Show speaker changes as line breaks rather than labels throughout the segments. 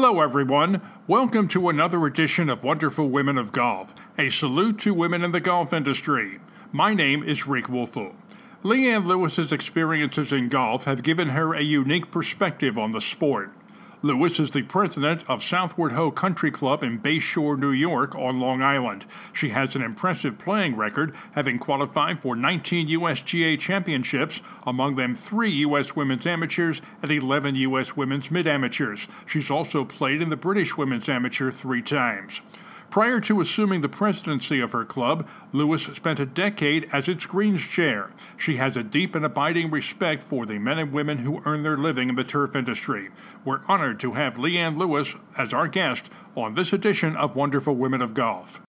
Hello, everyone. Welcome to another edition of Wonderful Women of Golf, a salute to women in the golf industry. My name is Rick Woelfel. LeeAnn Lewis's experiences in golf have given her a unique perspective on the sport. Lewis is the president of Southward Ho Country Club in Bayshore, New York, on Long Island. She has an impressive playing record, having qualified for 19 USGA championships, among them three U.S. women's amateurs and 11 U.S. women's mid amateurs. She's also played in the British women's amateur three times. Prior to assuming the presidency of her club, Lewis spent a decade as its Greens chair. She has a deep and abiding respect for the men and women who earn their living in the turf industry. We're honored to have LeeAnn Lewis as our guest on this edition of Wonderful Women of Golf.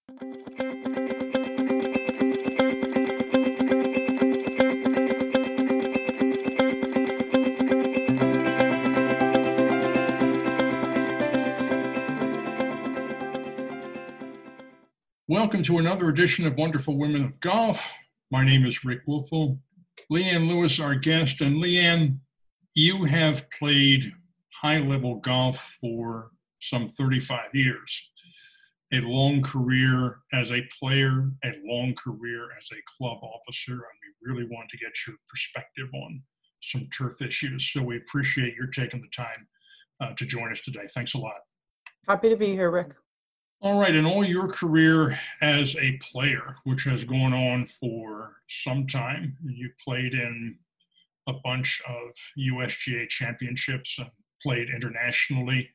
Welcome to another edition of Wonderful Women of Golf. My name is Rick Woelfel. LeeAnn Lewis, our guest. And LeeAnn, you have played high level golf for some 35 years. A long career as a player, a long career as a club officer, and we really want to get your perspective on some turf issues. So we appreciate your taking the time uh, to join us today. Thanks a lot.
Happy to be here, Rick.
All right, in all your career as a player, which has gone on for some time, you played in a bunch of USGA championships and played internationally.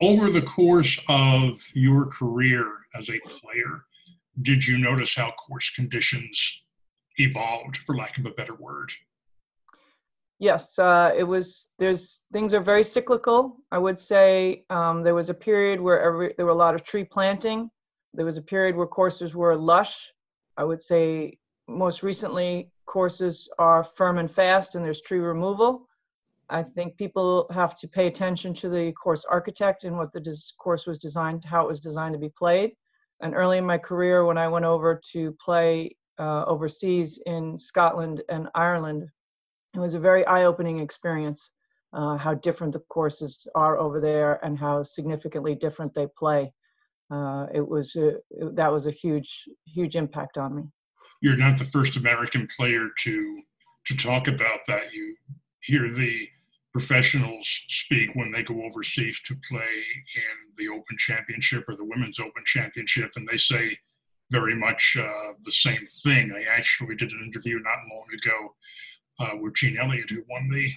Over the course of your career as a player, did you notice how course conditions evolved, for lack of a better word?
Yes, uh, it was. There's things are very cyclical. I would say um, there was a period where every, there were a lot of tree planting. There was a period where courses were lush. I would say most recently courses are firm and fast, and there's tree removal. I think people have to pay attention to the course architect and what the dis- course was designed, how it was designed to be played. And early in my career, when I went over to play uh, overseas in Scotland and Ireland it was a very eye-opening experience uh, how different the courses are over there and how significantly different they play. Uh, it was a, it, that was a huge huge impact on me.
You're not the first american player to to talk about that. You hear the professionals speak when they go overseas to play in the open championship or the women's open championship and they say very much uh, the same thing. I actually did an interview not long ago uh, with Gene Elliott, who won the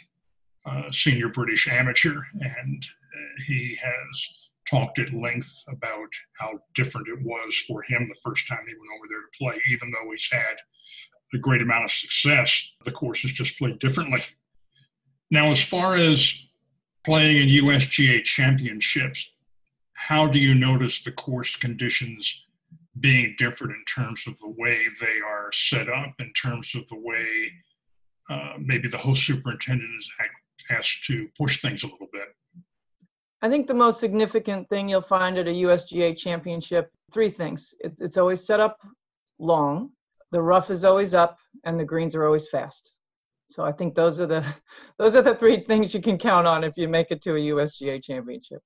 uh, senior British amateur, and uh, he has talked at length about how different it was for him the first time he went over there to play. Even though he's had a great amount of success, the course is just played differently. Now, as far as playing in USGA championships, how do you notice the course conditions being different in terms of the way they are set up, in terms of the way uh, maybe the host superintendent is asked to push things a little bit.
I think the most significant thing you'll find at a USGA championship, three things. It, it's always set up long, the rough is always up, and the greens are always fast. So I think those are the those are the three things you can count on if you make it to a USGA championship.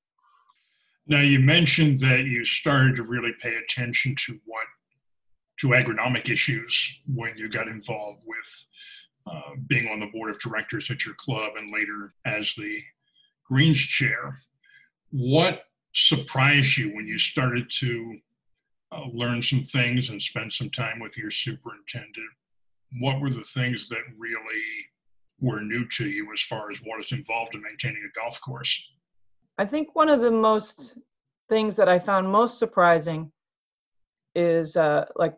Now you mentioned that you started to really pay attention to what to agronomic issues when you got involved with uh, being on the board of directors at your club and later as the Greens chair. What surprised you when you started to uh, learn some things and spend some time with your superintendent? What were the things that really were new to you as far as what is involved in maintaining a golf course?
I think one of the most things that I found most surprising is uh, like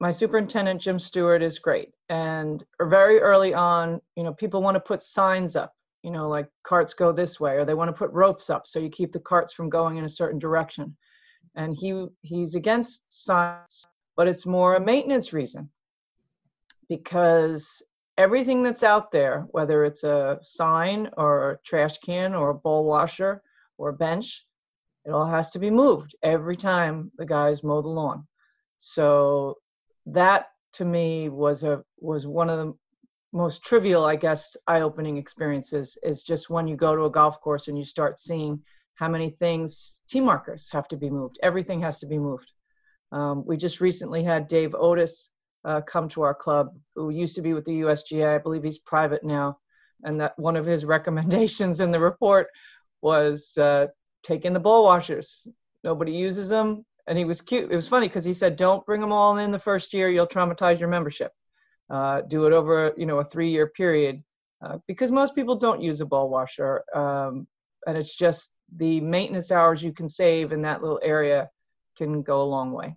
my superintendent Jim Stewart is great, and very early on, you know, people want to put signs up, you know, like carts go this way, or they want to put ropes up so you keep the carts from going in a certain direction. And he he's against signs, but it's more a maintenance reason because everything that's out there, whether it's a sign or a trash can or a bowl washer or a bench, it all has to be moved every time the guys mow the lawn. So that to me was a was one of the most trivial i guess eye-opening experiences is just when you go to a golf course and you start seeing how many things, T markers have to be moved. Everything has to be moved. Um, we just recently had Dave Oatis uh, come to our club, who used to be with the USGA. I believe he's private now. And that one of his recommendations in the report was uh, taking the ball washers. Nobody uses them. And he was cute. It was funny because he said, don't bring them all in the first year. You'll traumatize your membership. Uh, do it over, you know, a three-year period. Uh, because most people don't use a ball washer. Um, and it's just the maintenance hours you can save in that little area can go a long way.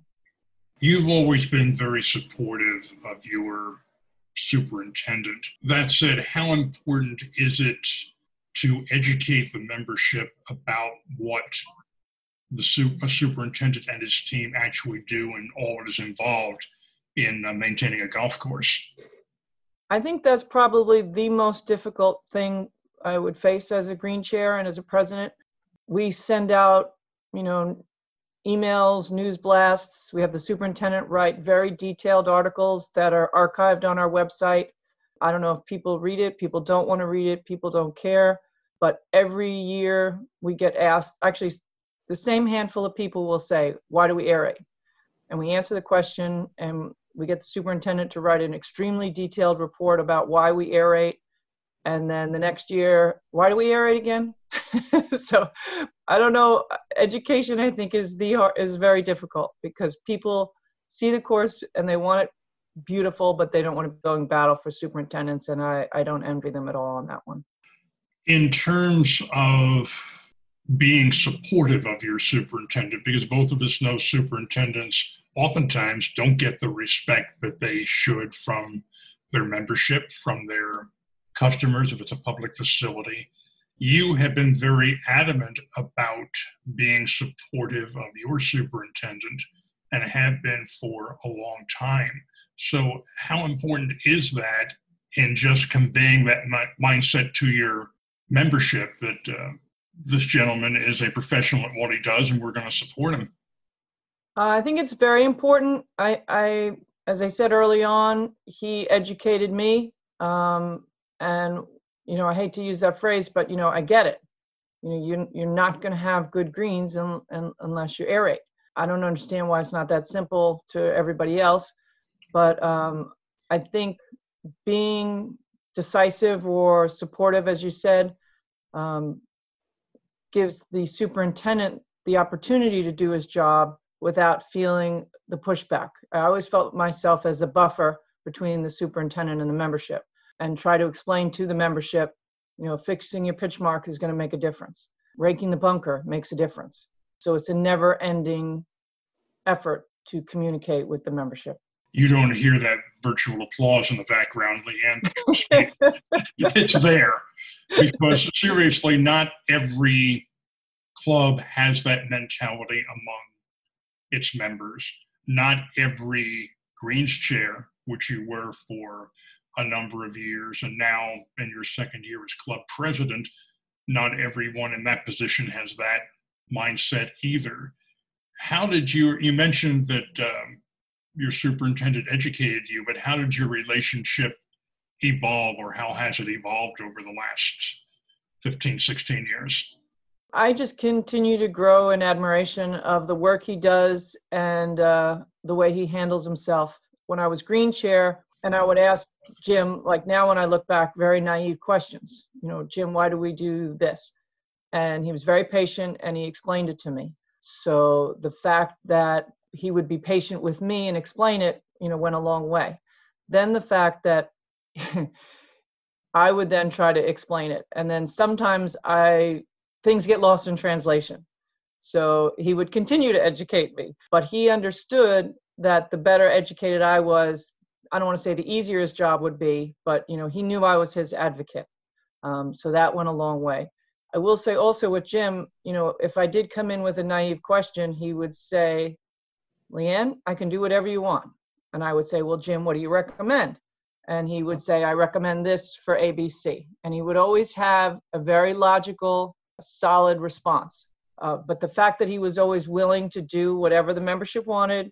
You've always been very supportive of your superintendent. That said, how important is it to educate the membership about what the super, superintendent and his team actually do and all that is involved in uh, maintaining a golf course?
I think that's probably the most difficult thing I would face as a green chair and as a president. We send out, you know, emails, news blasts. We have the superintendent write very detailed articles that are archived on our website. I don't know if people read it, people don't want to read it, people don't care. But every year we get asked, actually, the same handful of people will say, Why do we aerate? And we answer the question, and we get the superintendent to write an extremely detailed report about why we aerate. And then the next year, why do we aerate again? so I don't know. Education, I think, is the is very difficult because people see the course and they want it beautiful, but they don't want to go in battle for superintendents, and I I don't envy them at all on that one.
In terms of being supportive of your superintendent, because both of us know superintendents oftentimes don't get the respect that they should from their membership, from their customers, if it's a public facility you have been very adamant about being supportive of your superintendent and have been for a long time. So, how important is that in just conveying that mindset to your membership that uh, this gentleman is a professional at what he does and we're going to support him?
Uh, I think it's very important. I, I, as I said early on, he educated me, um, and you know, I hate to use that phrase, but you know, I get it. You know, you, you're not going to have good greens in, in, unless you aerate. I don't understand why it's not that simple to everybody else, but um, I think being decisive or supportive, as you said, um, gives the superintendent the opportunity to do his job without feeling the pushback. I always felt myself as a buffer between the superintendent and the membership and try to explain to the membership, you know, fixing your pitch mark is going to make a difference. Raking the bunker makes a difference. So it's a never ending effort to communicate with the membership.
You don't hear that virtual applause in the background, LeeAnn. it's there because seriously, not every club has that mentality among its members. Not every Greens chair, which you were for a number of years, and now in your second year as club president, not everyone in that position has that mindset either. How did you, you mentioned that um, your superintendent educated you, but how did your relationship evolve or how has it evolved over the last 15, 16 years?
I just continue to grow in admiration of the work he does and uh, the way he handles himself. When I was green chair, and I would ask Jim, like now when I look back, very naive questions. You know, Jim, why do we do this? And he was very patient and he explained it to me. So the fact that he would be patient with me and explain it, you know, went a long way. Then the fact that I would then try to explain it. And then sometimes I things get lost in translation. So he would continue to educate me, but he understood that the better educated I was, I don't want to say the easier his job would be, but you know, he knew I was his advocate. Um, so that went a long way. I will say also with Jim, you know, if I did come in with a naive question, he would say, LeeAnn, I can do whatever you want. And I would say, Well, Jim, what do you recommend? And he would say, I recommend this for ABC. And he would always have a very logical, solid response. Uh, but the fact that he was always willing to do whatever the membership wanted,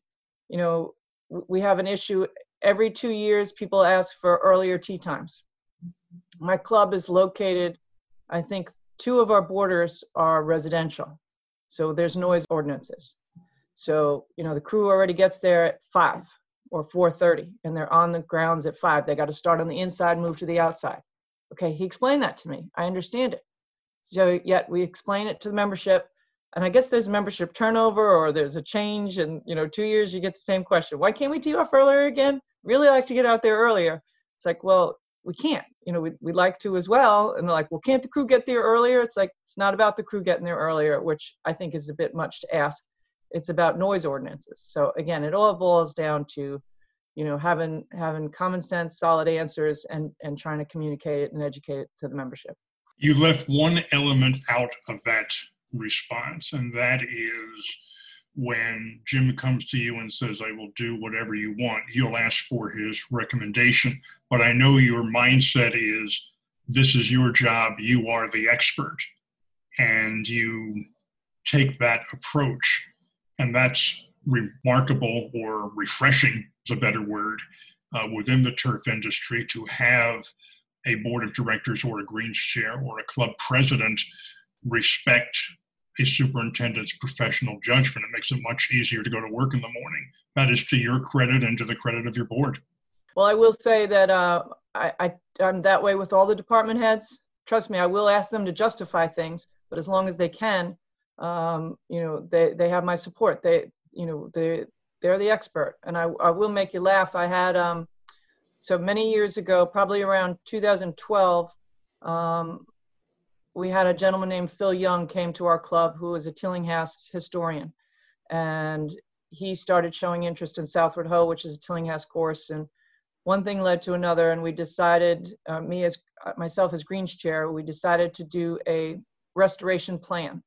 you know, we have an issue every two years, people ask for earlier tee times. My club is located, I think, two of our borders are residential, so there's noise ordinances. So you know the crew already gets there at five or 4:30, and they're on the grounds at five. They got to start on the inside, move to the outside. Okay, he explained that to me. I understand it. So yet we explain it to the membership, and I guess there's membership turnover or there's a change, and you know two years you get the same question. Why can't we tee off earlier again? Really like to get out there earlier. It's like, well, we can't. You know, we'd, we'd like to as well. And they're like, well, can't the crew get there earlier? It's like, it's not about the crew getting there earlier, which I think is a bit much to ask. It's about noise ordinances. So again, it all boils down to, you know, having having common sense, solid answers, and and trying to communicate and educate it to the membership.
You left one element out of that response, and that is when Jim comes to you and says, I will do whatever you want, you'll ask for his recommendation. But I know your mindset is this is your job, you are the expert. And you take that approach. And that's remarkable or refreshing, is a better word, uh, within the turf industry to have a board of directors or a Greens chair or a club president respect a superintendent's professional judgment. It makes it much easier to go to work in the morning. That is to your credit and to the credit of your board.
Well, I will say that uh, I, I'm that way with all the department heads. Trust me, I will ask them to justify things, but as long as they can, um, you know, they, they have my support. They, you know, they, they're the expert. And I, I will make you laugh. I had, um, so many years ago, probably around 2012, um, we had a gentleman named Phil Young came to our club who was a Tillinghast historian. And he started showing interest in Southward Ho, which is a Tillinghast course. And one thing led to another. And we decided, uh, me as uh, myself as Greens chair, we decided to do a restoration plan.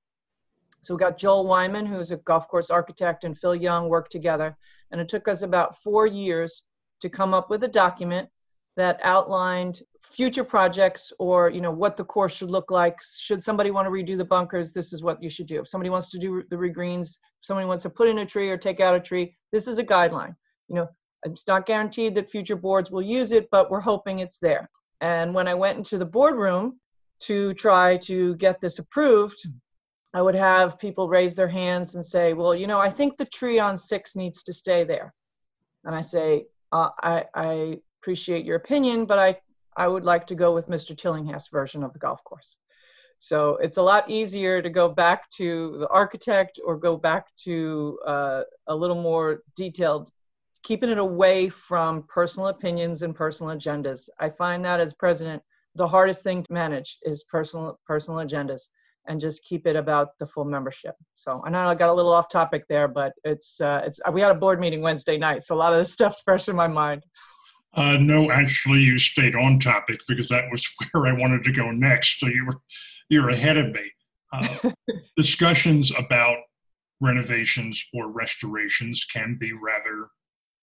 So we got Joel Weiman, who's a golf course architect, and Phil Young worked together. And it took us about four years to come up with a document that outlined future projects or you know what the course should look like. Should somebody want to redo the bunkers this is what you should do. If somebody wants to do the regreens if somebody wants to put in a tree or take out a tree this is a guideline. You know it's not guaranteed that future boards will use it but we're hoping it's there. And when i went into the boardroom to try to get this approved i would have people raise their hands and say well you know i think the tree on six needs to stay there and i say uh, I, I appreciate your opinion, but I, I would like to go with Mr. Tillinghast version of the golf course. So it's a lot easier to go back to the architect or go back to uh, a little more detailed, keeping it away from personal opinions and personal agendas. I find that as president, the hardest thing to manage is personal personal agendas and just keep it about the full membership. So I know I got a little off topic there, but it's uh, it's we had a board meeting Wednesday night, so a lot of this stuff's fresh in my mind.
Uh, no, actually, you stayed on topic because that was where I wanted to go next. So you were you're ahead of me. Uh, discussions about renovations or restorations can be rather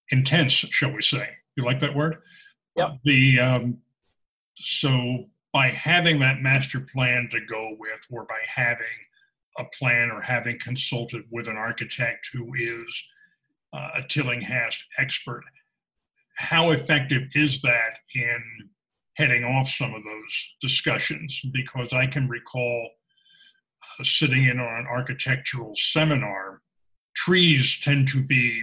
intense, shall we say? You like that word?
Yeah.
The um, so by having that master plan to go with, or by having a plan or having consulted with an architect who is uh, a Tillinghast expert, how effective is that in heading off some of those discussions? Because I can recall uh, sitting in on an architectural seminar, trees tend to be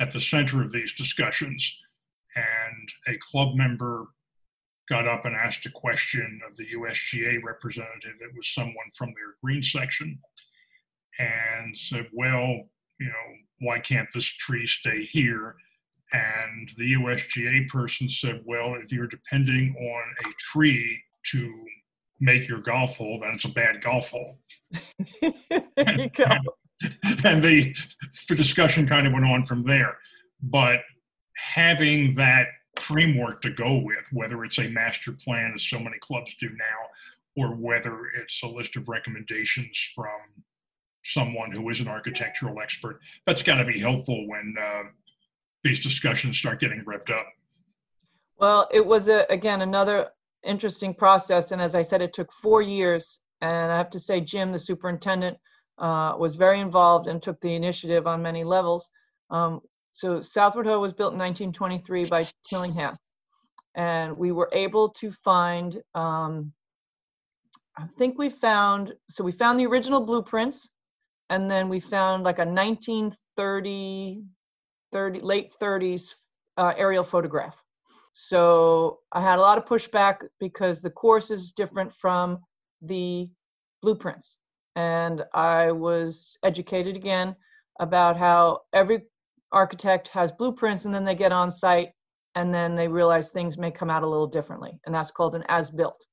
at the center of these discussions. And a club member got up and asked a question of the USGA representative. It was someone from their green section and said, Well, you know, why can't this tree stay here? And the USGA person said, well, if you're depending on a tree to make your golf hole, then it's a bad golf hole. and, and, and the, the discussion kind of went on from there. But having that framework to go with, whether it's a master plan, as so many clubs do now, or whether it's a list of recommendations from someone who is an architectural expert, that's got to be helpful when uh, these discussions start getting revved up?
Well, it was a, again another interesting process, and as I said, it took four years. And I have to say, Jim, the superintendent, uh, was very involved and took the initiative on many levels. Um, so Southward Ho was built in 1923 by Tillinghast, and we were able to find um, I think we found, so we found the original blueprints, and then we found like a 1930, 30, late 30s uh, aerial photograph. So I had a lot of pushback because the course is different from the blueprints. And I was educated again about how every architect has blueprints and then they get on site and then they realize things may come out a little differently. And that's called an as built.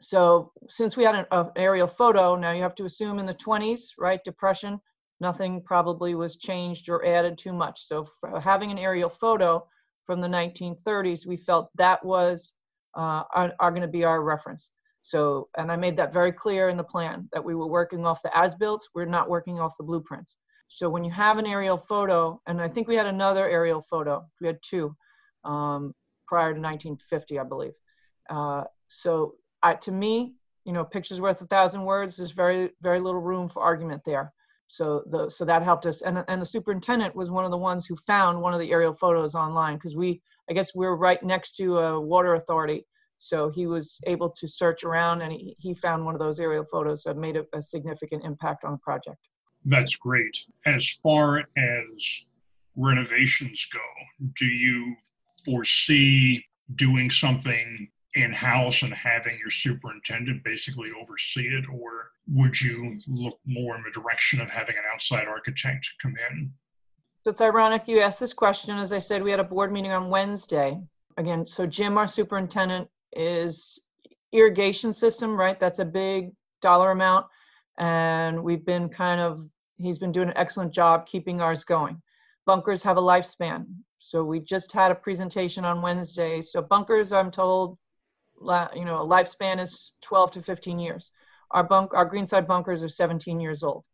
So since we had an, aerial photo, now you have to assume in the 20s, right, depression, nothing probably was changed or added too much. So having an aerial photo from the 1930s, we felt that was uh, are, are going to be our reference. So, and I made that very clear in the plan that we were working off the as-built, we're not working off the blueprints. So when you have an aerial photo, and I think we had another aerial photo, we had two um, prior to 1950, I believe. Uh, so I, to me, you know, pictures worth a thousand words. There's very, very little room for argument there. So the so that helped us. And and the superintendent was one of the ones who found one of the aerial photos online because we, I guess, we are right next to a water authority. So he was able to search around and he, he found one of those aerial photos that made a, a significant impact on the project.
That's great. As far as renovations go, do you foresee doing something in house and having your superintendent basically oversee it, or would you look more in the direction of having an outside architect come in?
So it's ironic you asked this question. As I said, we had a board meeting on Wednesday. Again, so Jim, our superintendent, is irrigation system, right? That's a big dollar amount. And we've been kind of he's been doing an excellent job keeping ours going. Bunkers have a lifespan. So we just had a presentation on Wednesday. So bunkers, I'm told, you know, a lifespan is 12 to 15 years. Our bunk, our greenside bunkers are 17 years old.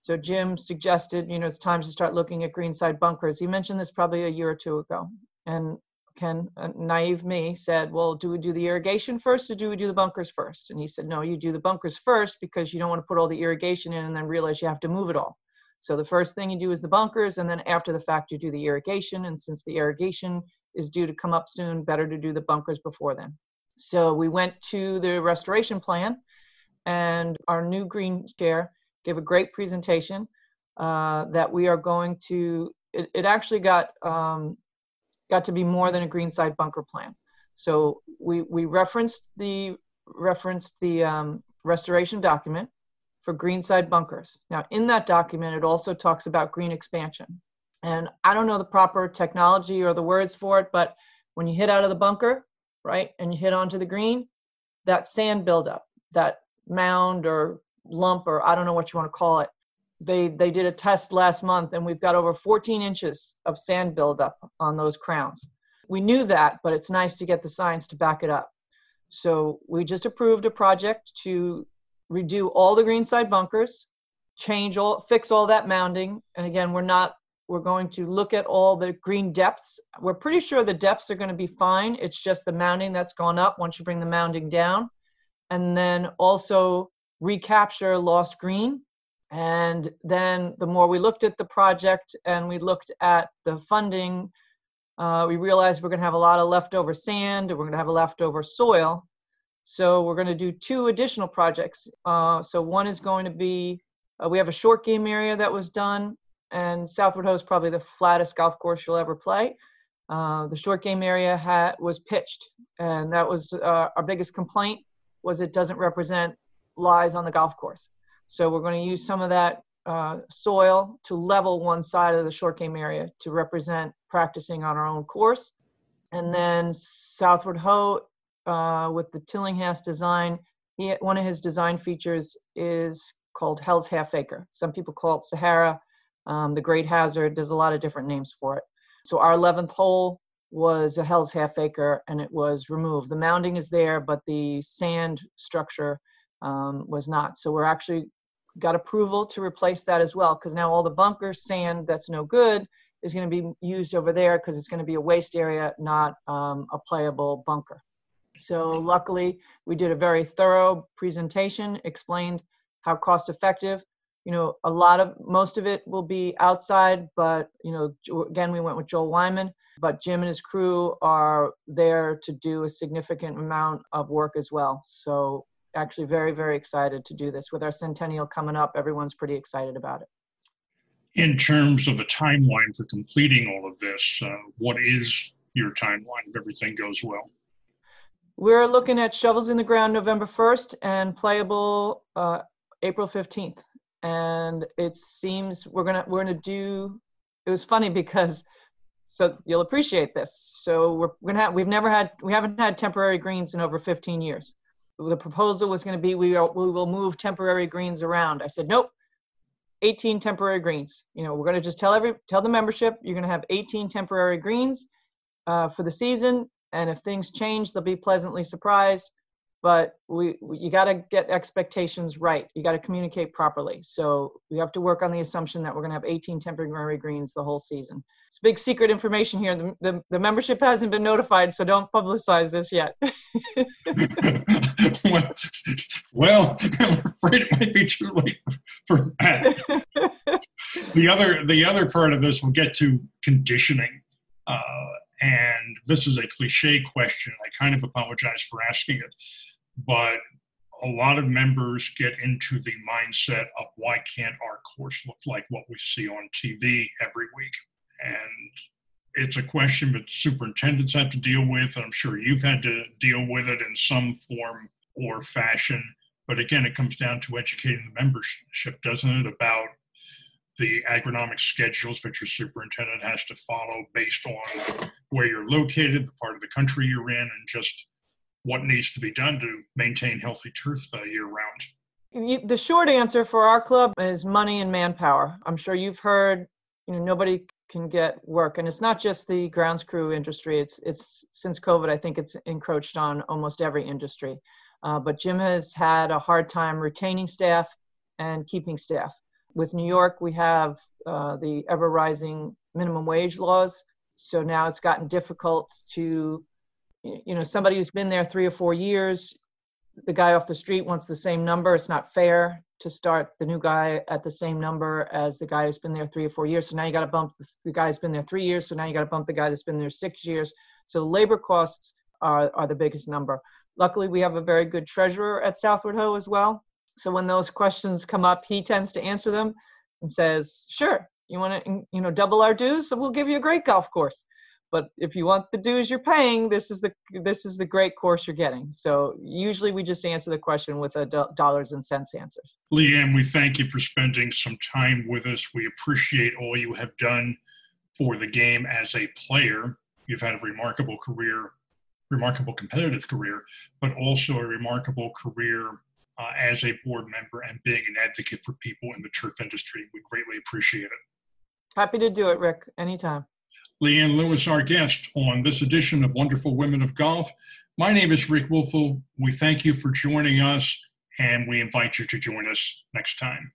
So Jim suggested, you know, it's time to start looking at greenside bunkers. He mentioned this probably a year or two ago. And Ken, uh, naive me, said, well, do we do the irrigation first or do we do the bunkers first? And he said, no, you do the bunkers first because you don't want to put all the irrigation in and then realize you have to move it all. So the first thing you do is the bunkers, and then after the fact, you do the irrigation. And since the irrigation is due to come up soon, better to do the bunkers before then. So we went to the restoration plan, and our new green chair gave a great presentation uh, that we are going to. It, it actually got um, got to be more than a greenside bunker plan. So we, we referenced the referenced the um, restoration document for greenside bunkers. Now in that document, it also talks about green expansion. And I don't know the proper technology or the words for it, but when you hit out of the bunker, right, and you hit onto the green, that sand buildup, that mound or lump or I don't know what you want to call it, they they did a test last month and we've got over 14 inches of sand buildup on those crowns. We knew that but it's nice to get the science to back it up. So we just approved a project to redo all the greenside bunkers change all fix all that mounding. And again we're not we're going to look at all the green depths. We're pretty sure the depths are going to be fine. It's just the mounding that's gone up once you bring the mounding down. And then also recapture lost green and then the more we looked at the project and we looked at the funding, uh, we realized we're going to have a lot of leftover sand and we're going to have a leftover soil. So we're going to do two additional projects. Uh, so one is going to be, uh, we have a short game area that was done and Southward Ho is probably the flattest golf course you'll ever play. Uh, the short game area was pitched and that was uh, our biggest complaint was it doesn't represent lies on the golf course. So we're going to use some of that uh, soil to level one side of the short game area to represent practicing on our own course. And then Southward Ho, uh, with the Tillinghast design, he, one of his design features is called Hell's Half Acre. Some people call it Sahara, um, the Great Hazard. There's a lot of different names for it. So our 11th hole was a Hell's Half Acre and it was removed. The mounding is there, but the sand structure um, was not. So we're actually got approval to replace that as well because now all the bunker sand that's no good is going to be used over there because it's going to be a waste area, not um, a playable bunker. So luckily, we did a very thorough presentation, explained how cost effective. You know, a lot of most of it will be outside, but you know, again, we went with Joel Weiman, but Jim and his crew are there to do a significant amount of work as well. So actually very, very excited to do this. With our centennial coming up, everyone's pretty excited about it.
In terms of a timeline for completing all of this, uh, what is your timeline if everything goes well?
We're looking at shovels in the ground November 1st and playable uh, April 15th. And it seems we're gonna we're gonna do. It was funny because so you'll appreciate this. So we're gonna have we've never had we haven't had temporary greens in over 15 years. The proposal was going to be we are, we will move temporary greens around. I said nope. 18 temporary greens. You know, we're going to just tell every tell the membership you're going to have 18 temporary greens uh, for the season, and if things change, they'll be pleasantly surprised but we, we you got to get expectations right. You got to communicate properly. So we have to work on the assumption that we're going to have 18 temporary greens the whole season. It's big secret information here. The, the, the membership hasn't been notified, so don't publicize this yet.
well, I'm afraid it might be too late for that. the other the other part of this will get to conditioning. Uh, and this is a cliche question. I kind of apologize for asking it but a lot of members get into the mindset of why can't our course look like what we see on TV every week? And it's a question that superintendents have to deal with. I'm sure you've had to deal with it in some form or fashion. But again, it comes down to educating the membership, doesn't it? About the agronomic schedules that your superintendent has to follow based on where you're located, the part of the country you're in, and just what needs to be done to maintain healthy turf uh, year round?
The short answer for our club is money and manpower. I'm sure you've heard, you know, nobody can get work, and it's not just the grounds crew industry. It's it's since COVID, I think it's encroached on almost every industry. Uh, but Jim has had a hard time retaining staff and keeping staff. With New York, we have uh, the ever rising minimum wage laws. So now it's gotten difficult to you know somebody who's been there three or four years the guy off the street wants the same number it's not fair to start the new guy at the same number as the guy who's been there three or four years. So now you got to bump the guy who's been there three years so now you got to bump the guy that's been there six years. So labor costs are, are the biggest number. Luckily we have a very good treasurer at Southward Ho as well. So when those questions come up he tends to answer them and says sure you want to you know double our dues? So we'll give you a great golf course but if you want the dues you're paying. This is the this is the great course you're getting. So usually we just answer the question with a do- dollars and cents answers.
LeeAnn we thank you for spending some time with us. We appreciate all you have done for the game as a player. You've had a remarkable career remarkable competitive career but also a remarkable career uh, as a board member and being an advocate for people in the turf industry. We greatly appreciate it.
Happy to do it rick anytime
LeeAnn Lewis, our guest on this edition of Wonderful Women of Golf. My name is Rick Woelfel. We thank you for joining us, and we invite you to join us next time.